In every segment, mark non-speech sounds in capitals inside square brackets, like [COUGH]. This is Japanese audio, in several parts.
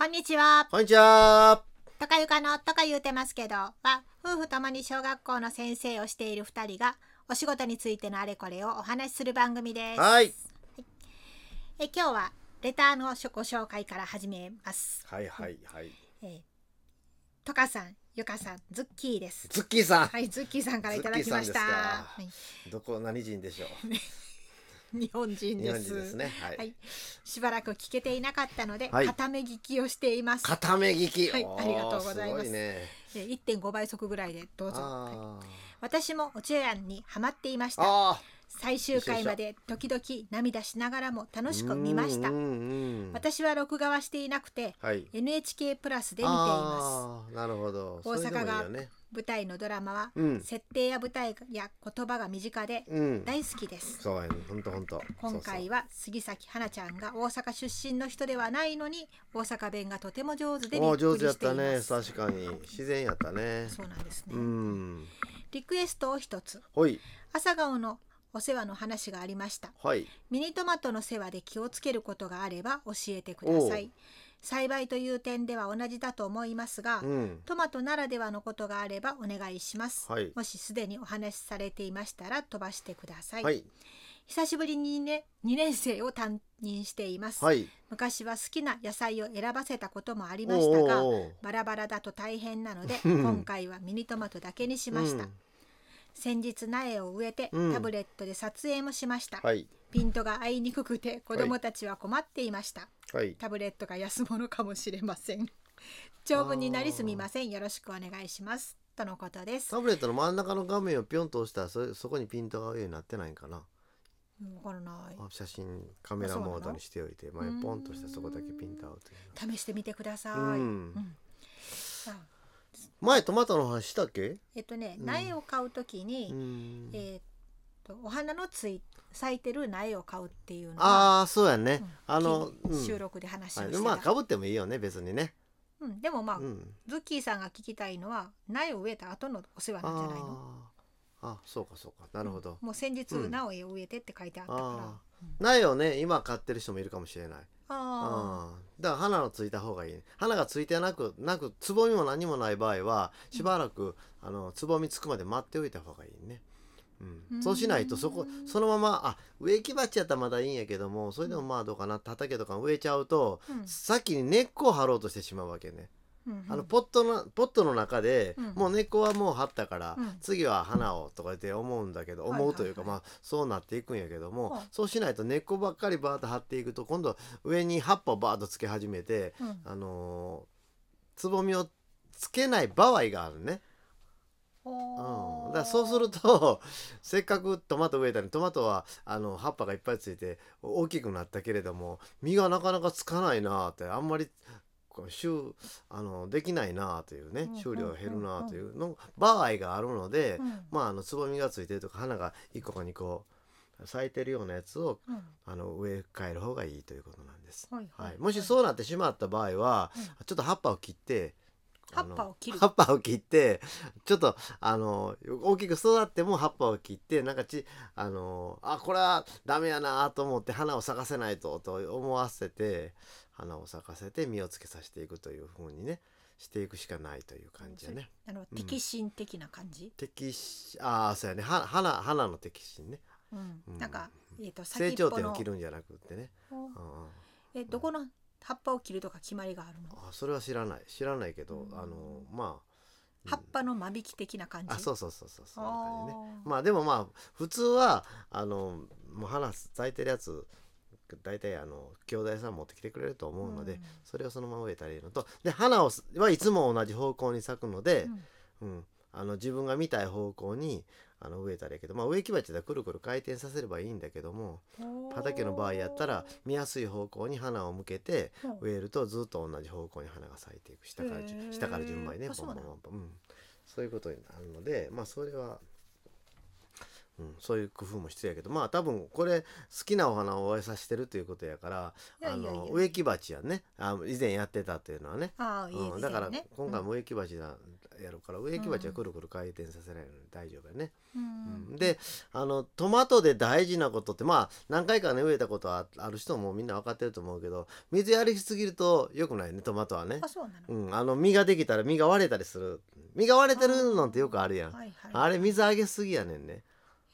こんにちは。こんにちは。とかゆかのとか言うてますけど、は夫婦ともに小学校の先生をしている二人がお仕事についてのあれこれをお話しする番組です。はい。え今日はレターのご紹介から始めます。はいはいはい。えー、とかさん、ゆかさん、ズッキーです。ズッキーさん。はい、ズッキーさんからいただきました。ズッキーさんですかはい、どこ何人でしょう。[LAUGHS] 日本人日です。ですね。はい。はい、しばらく聞けていなかったので、はい固め聞きをしています。固め聞き。はいありがとうございますすね。で1.5倍速ぐらいでどうぞ。はいあ私もおちょやんにハマっていました。最終回まで時々涙しながらも楽しく見ましたうん。うんうん私は録画はしていなくてはい。NHK プラスで見ていまあーなるほど。大阪が。舞台のドラマは、うん設定や舞台や言葉が身近でうん。大好きです。そうやね。本当本当。今回は杉咲花ちゃんが大阪出身の人ではないのに大阪弁がとても上手でびっくりしってたね。います。確かに自然やったね。そうなんですね。うん。リクエストを一つ。朝顔のお世話の話がありました。はい。ミニトマトの世話で気をつけることがあれば教えてくださおい。栽培という点では同じだと思いますが、うん。トマトならではのことがあればお願いします。はいもしすでにお話しされていましたら飛ばしてください。はい久しぶりにね2年生を担任しています。はい。昔は好きな野菜を選ばせたこともありましたが、バラバラだと大変なのでうん今回はミニトマトだけにしました。うん先日苗を植えてうんタブレットで撮影もしました。はいピントが合いにくくて子供たちは困っていました。はい。タブレットが安物かもしれません。[LAUGHS] 長文になりすみません。よろしくお願いします。とのことです。タブレットの真ん中の画面をピョンと押したらそそこにピントが合うようになってないんかなうんわからない。あ写真カメラモードにしておいて前ポンとしたらそこだけピント合うという試してみてください。うんうんあ前トマトの話したっけ？えっとね、うん。苗を買うときに、うん。えーっとお花のつい咲いてる苗を買うっていうのは、ああそうやね、うんあの、収録で話をはい、してた、まあかぶってもいいよね別にね、うん、でもまあ、うん、ズッキーさんが聞きたいのは苗を植えた後のお世話なんじゃないの。あー。あそうかそうか。なるほど、もう先日うん。苗を植えてって書いてあったから、苗をね今買ってる人もいるかもしれないああーだから花のついた方がいい花がついてなくなくつぼみも何もない場合はしばらく、あのつぼみつくまで待っておいた方がいいね、うん。うん。そうしないとそこそのままあ植木鉢やったらまだいいんやけどもそれでもまあどうかな。畑とか植えちゃうと、うん。先に根っこを張ろうとしてしまうわけね、ー、うんうん。あのポットのポットの中で、うん。もう根っこはもう張ったから、うん。次は花をとかって思うんだけど、思うというかまあそうなっていくんやけども、はい。そうしないと根っこばっかりバーッと張っていくと今度上に葉っぱをバーッとつけ始めて、うん。あのーつぼみをつけない場合があるね、うん、だからそうすると [LAUGHS] せっかくトマト植えたのにトマトはあの葉っぱがいっぱいついて大きくなったけれども実がなかなかつかないなってあんまりこう収あのできないなというねうん収量が減るなというの場合があるので、うん。まああのつぼみがついてるとか花が1個か2個咲いてるようなやつをうん。あの植え替える方がいいということなんです。はいはい、もしそうなってしまった場合は、うん。ちょっと葉っぱを切って葉っぱを切る。葉っぱを切ってちょっとあの大きく育っても葉っぱを切ってなんかちあのあこれはダメやなと思って花を咲かせないとと思わせて花を咲かせて実をつけさせていくというふうにねしていくしかないという感じやね。あのう。ん適心的な感じ、適しああそうやね。は花花の適心ね。うん。うん。なんか、えー、と成長点を切るんじゃなくってね。えどこの葉っぱを切るとか決まりがあるの、あそれは知らない。知らないけど、うん。あのまあ葉っぱの間引き的な感じ？あそうそうそうそう。そんな感じね。まあでもまあ普通はあのもう花咲いてるやつ大体あの兄弟さん持ってきてくれると思うので、うん。それをそのまま植えたらいいのと。で花をはいつも同じ方向に咲くので、うん。あの自分が見たい方向にあの植えたらいいけど、まあ、植木鉢でくるくる回転させればいいんだけどもうん畑の場合やったら見やすい方向に花を向けて植えるとずっと同じ方向に花が咲いていく。下から下から順番にねンボンボンボン。うん、そういうことになるのでまあそれは、うん、そういう工夫も必要やけどまあ多分これ好きなお花を植えさせてるということやからあの植木鉢やね。あ以前やってたっていうのはね、うん、だからね今回も植木鉢だやるから植木鉢はくるくる回転させないので大丈夫やね。うん。うん。であのトマトで大事なことってまあ何回かね植えたことはある人もみんな分かってると思うけど水やりしすぎると良くないねトマトはね。うん、あの実ができたら実が割れたりする。実が割れてるのってよくあるやん。はいはい、あれ水あげすぎやねんね。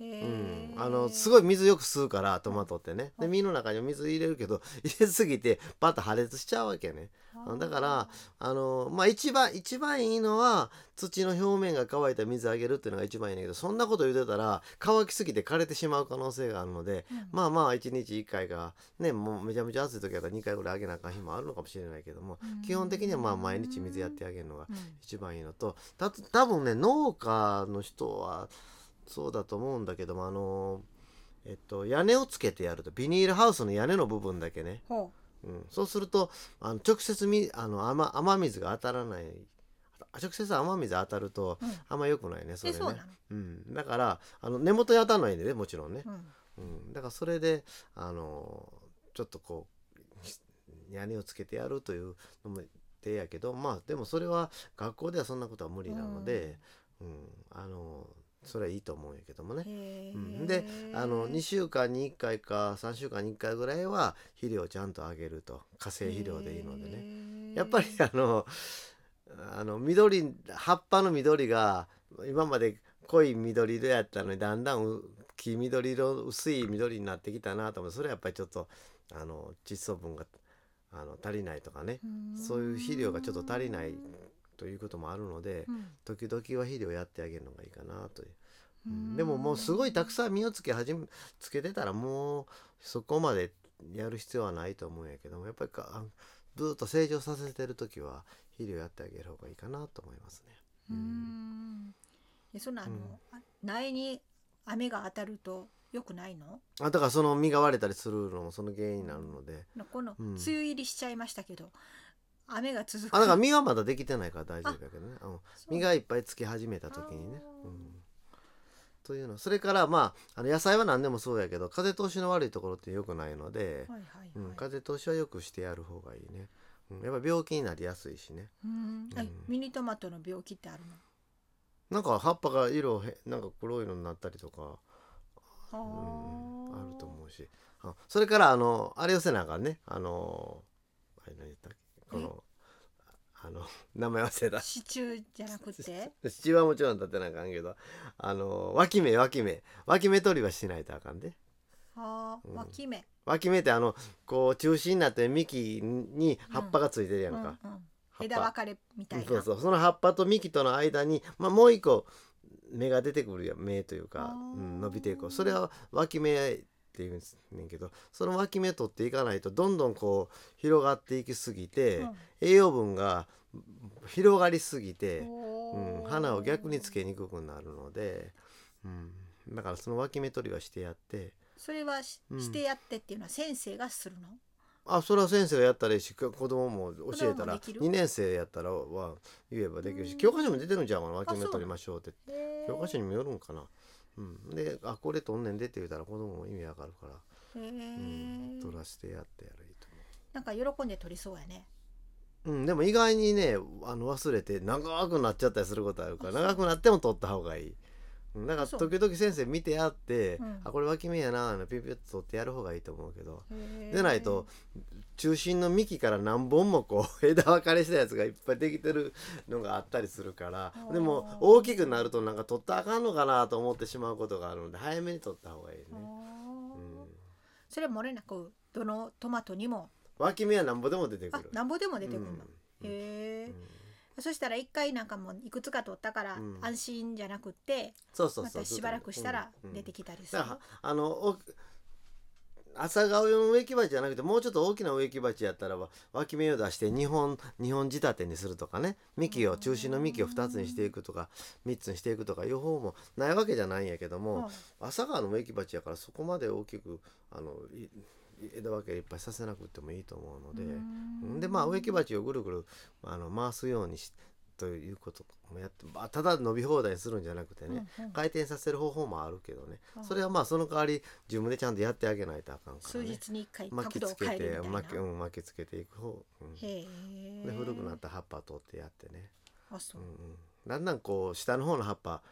へうん。ー、あのすごい水よく吸うからトマトってね。でうん実の中に水入れるけど [LAUGHS] 入れすぎてパッと破裂しちゃうわけね。だからあのまあ一番一番いいのは土の表面が乾いた水あげるっていうのが一番いいんだけどそんなこと言うてたら乾きすぎて枯れてしまう可能性があるのでうん。まあまあ1日1回かねもうめちゃめちゃ暑い時だったら2回ぐらいあげなあかん日もあるのかもしれないけどもうん。基本的にはまあ毎日水やってあげるのがうん。一番いいのとた多分ね農家の人はそうだと思うんだけどもあのえっと屋根をつけてやるとビニールハウスの屋根の部分だけね、ほう。ん、そうするとあの直接みあの雨雨水が当たらない。直接雨水当たるとう、うん、あんま良くないねそれね。えそうなの、うん、だからあの根元に当たらないんでねもちろんね、うん。うん、だからそれであのちょっとこう屋根をつけてやるというのも手やけどまあでもそれは学校ではそんなことは無理なので、うん。あのそれはいいと思うんやけどもね。うん、であの2週間に1回か3週間に1回ぐらいは肥料をちゃんとあげると。化成肥料でいいのでね。やっぱりあのあの緑葉っぱの緑が今まで濃い緑色やったのにだんだんう黄緑色薄い緑になってきたなと思ってそれはやっぱりちょっとあの窒素分があの足りないとかね。そういう肥料がちょっと足りないということもあるのでうん。時々は肥料やってあげるのがいいかなという。でももうすごいたくさん実をつけ始めつけてたらもうそこまでやる必要はないと思うんやけどもやっぱりかあずっと成長させてる時は肥料やってあげる方がいいかなと思いますね。ううんそんなあの、うん。あ苗に雨が当たると良くないの？あだからその実が割れたりするのもその原因になるので。このうん。梅雨入りしちゃいましたけど、雨が続く。あだから実はまだできてないから大丈夫だけどね。う実がいっぱいつき始めた時にね。うん。というの。それからまああの野菜は何でもそうやけど風通しの悪いところって良くないので、はいはいうん、はい、風通しはよくしてやる方がいいね。うん、やっぱ病気になりやすいしね。うん。ミニトマトの病気ってあるの？なんか葉っぱが色へなんか黒いのになったりとか、あうん、ーあると思うし。あそれからあのあれをせなあかんねあのあれ何言ったっけ？このあの [LAUGHS] 名前忘れた。支柱じゃなくて？七はもちろん立てなあかんけどあの脇芽脇芽脇芽取りはしないとあかんで。あーうん。脇芽脇芽ってあのこう中心になって幹に葉っぱがついてるやんか、うんうん。葉っぱ。枝分かれみたいな。そうそう。その葉っぱと幹との間に、まあ、もう一個芽が出てくるやん。芽というか、うん、伸びていくそれは脇芽っていうんですねんけどその脇芽取っていかないとどんどんこう広がっていきすぎて、うん。栄養分が広がりすぎて、うん、花を逆につけにくくなるので、うん、だからその脇芽取りはしてやってそれはし,、うん。してやってっていうのは先生がするの？あそれは先生がやったらいいし子供も教えたら子供もできる？2年生やったらは言えばできるし教科書にも出てるんちゃうかな脇芽取りましょうって。教科書にもよるんかな。うん、であこれとんねんでって言うたら子供も意味わかるから、へうん、ー。取らせてやってやるいいとなんか喜んで取りそうやね。思う、うん、でも意外にねあの忘れて長くなっちゃったりすることあるから長くなっても取った方がいい、うん、だか時々先生見てやって、うん。あこれ脇芽やなあのピュピュッと取ってやる方がいいと思うけどでないと中心の幹から何本もこう [LAUGHS] 枝分かれしたやつがいっぱいできてるのがあったりするからでも大きくなるとなんか取ったらあかんのかなと思ってしまうことがあるので早めに取った方がいいね。うん。それは漏れなくどのトマトにも。脇芽はなんぼでも出てくある。なんぼでも出てくるの、うん。へえ、うんそしたら一回なんかもういくつか取ったからうん。安心じゃなくって、そう。またしばらくしたら出てきたりする、だからあのお朝顔用の植木鉢じゃなくてもうちょっと大きな植木鉢やったらば脇芽を出して2本二本仕立てにするとかね。幹を中心の幹を2つにしていくとか3つにしていくとかいう方もないわけじゃないんやけども、朝顔の植木鉢やからそこまで大きくあのい枝分けいっぱいさせなくてもいいと思うので。うん。でまあ植木鉢をぐるぐるあの回すようにしということもやって、まあ、ただ伸び放題にするんじゃなくてね、うんうん。回転させる方法もあるけどね、うん。それはまあその代わり自分でちゃんとやってあげないとあかんから数ね日に一回巻きつけて巻き,、うん、巻きつけていく方、うん。で古くなった葉っぱ取ってやってね、ああそう。うんうん、だんだんこう下の方の葉っぱ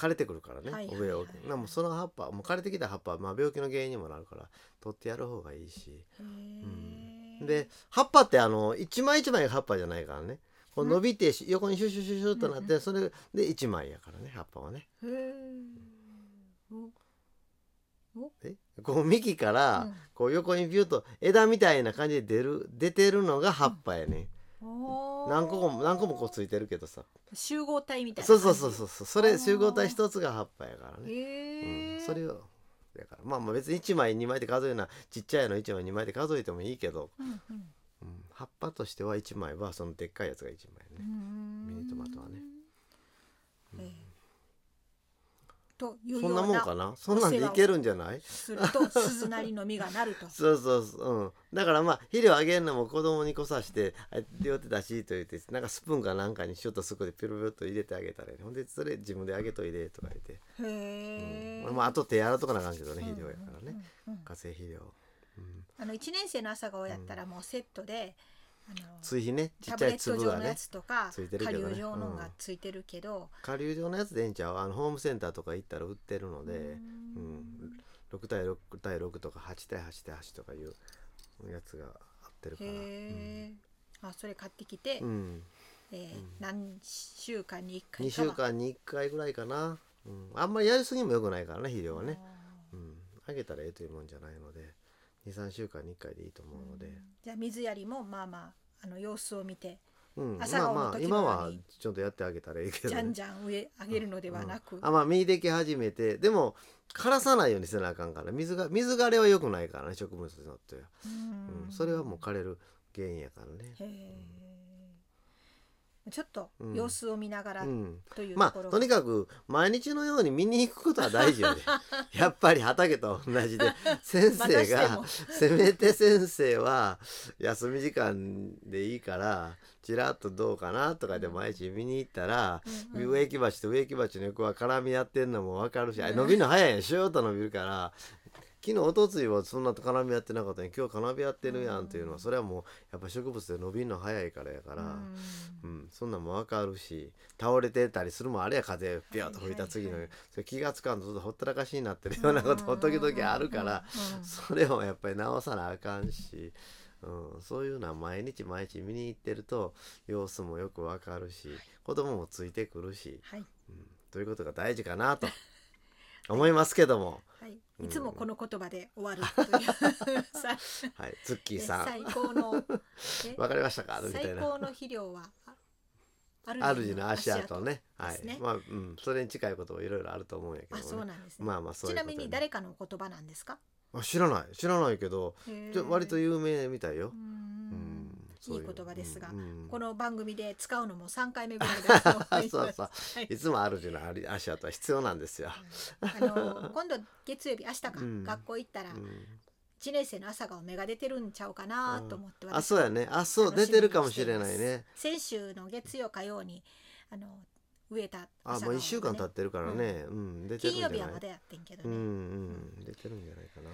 枯れてくるからね、はいはいはい。なもうその葉っぱもう枯れてきた葉っぱは、まあ、病気の原因にもなるから取ってやる方がいいし、へー。で葉っぱってあの一枚一枚が葉っぱじゃないからね。こう伸びてし横にシュシュシュシュっとなって、それで一枚やからね葉っぱはね。え？こう幹から、うん。こう横にビュッと枝みたいな感じで出る出てるのが葉っぱやね、おー何個も何個もこうついてるけどさ。集合体みたいなそうそうそううそう。それ集合体一つが葉っぱやからね、へえ、うん、それをだからまあまあ別に1枚2枚で数えるのはちっちゃいの1枚2枚で数えてもいいけど、うんうん。うん、葉っぱとしては1枚はそのでっかいやつが1枚うね、ん。ミニトマトはねええというようそんなもんかな？そんなんでいけるんじゃない？すると鈴なりの実がなると。そうそうそう、うん、だからまあ肥料あげるのも子供にこさして「はい両手出し」と言ってなんかスプーンかなんかにちょっとそこでピロピロっと入れてあげたらほんでそれ自分であげといでとか言って、へえ、うんまああと手洗うとかなあかんけどね肥料やからね、うんうんうん化成肥料、うん、あの1年生の朝顔やったらもうセットで、あの追肥ねちっちゃい粒がね状のやつとか、ついてる顆けどね。粒状のうんがついてるけど、下流状のやつでええんちゃう？あのホームセンターとか行ったら売ってるので、ううん。ん6対6対6とか8対8対8とかいうやつがあってるから、へえ、あそれ買ってきて、うん、えー何週間に1回2週間に1回ぐらいかな、うん、あんまりやりすぎもよくないからね肥料はね、うん、あげたらええというもんじゃないので23週間に1回でいいと思うので、じゃあ水やりもまあまああの様子を見てうん、朝まあまあ今はちょっとやってあげたらいいけど、ね、じゃんじゃん植え上げるのではなく、うん。あまあ実でき始めてでも枯らさないようにせなあかんから。水が水枯れは良くないからね植物にとっては、うん。うん、それはもう枯れる原因やからね、へえちょっとうん。様子を見ながらうん、というまあとにかく毎日のように見に行くことは大事よね。[LAUGHS] やっぱり畑と同じで。[LAUGHS] 先生がも。せめて先生は休み時間でいいからちらっとどうかなとかで毎日見に行ったら、うんうん。植木鉢と植木鉢の横は絡み合ってんのも分かるし、伸びるの早いシューッと伸びるから昨日おとついはそんな絡み合ってなかったのに今日絡み合ってるやんっていうのはそれはもうやっぱ植物で伸びるの早いからやから。うん。うん、そんなんもわかるし倒れてたりするもんあれや風ピュッと吹いた次の、はいはい気がつかんとちょっとほったらかしになってるようなことも時々あるからそれをやっぱり直さなあかんし、うん、そういうのは毎日毎日見に行ってると様子もよくわかるし子供もついてくるし、はい。うん、ということが大事かなと思いますけども、はい、つもこの言葉で終わるというさ。[LAUGHS] はい、ツッキーさん最高の [LAUGHS] え？わかりましたか？最高の肥料はあ主の足跡ね。はい。まあ、うん、それに近いこともいろいろあると思うんやけど。ね。そうなんですね、まあまあそうちなみに誰かの言葉なんですか？あ知らない。知らないけど割と有名みたいよいういい言葉ですが、うんうん。この番組で使うのも3回目ぐらいだと思います。[LAUGHS] そうそうはい。いつも主の足足跡は必要なんですよ。あの [LAUGHS] 今度月曜日明日か、うん。学校行ったらうん。1年生の朝顔芽が出てるんちゃうかなと思って、あそうやね。あそう出てるかもしれないね。先週の月曜火曜にあの植えたねもう一週間経ってるからね。うん。出てるん金。曜日はまだやってんけどね、うんうん。出てるんじゃないかな。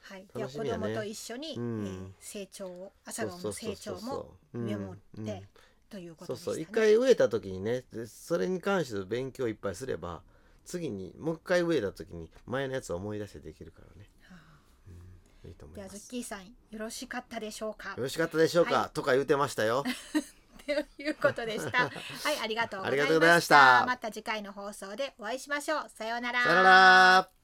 はい、では子供と一緒に、うん。えー成長を朝顔の成長も見守ってということそう。そう。一回植えた時にねでそれに関して勉強いっぱいすれば次にもう一回植えた時に前のやつを思い出してできるからね。はあ。いいと思いではズッます。キーさんよろしかったでしょうか？よろしかったでしょうか、はい。とか言ってましたよ。[LAUGHS] ということでした。[LAUGHS] はい、ありがとうございました。ありがとうございましたまた次回の放送でお会いしましょう。さようなら。さよなら。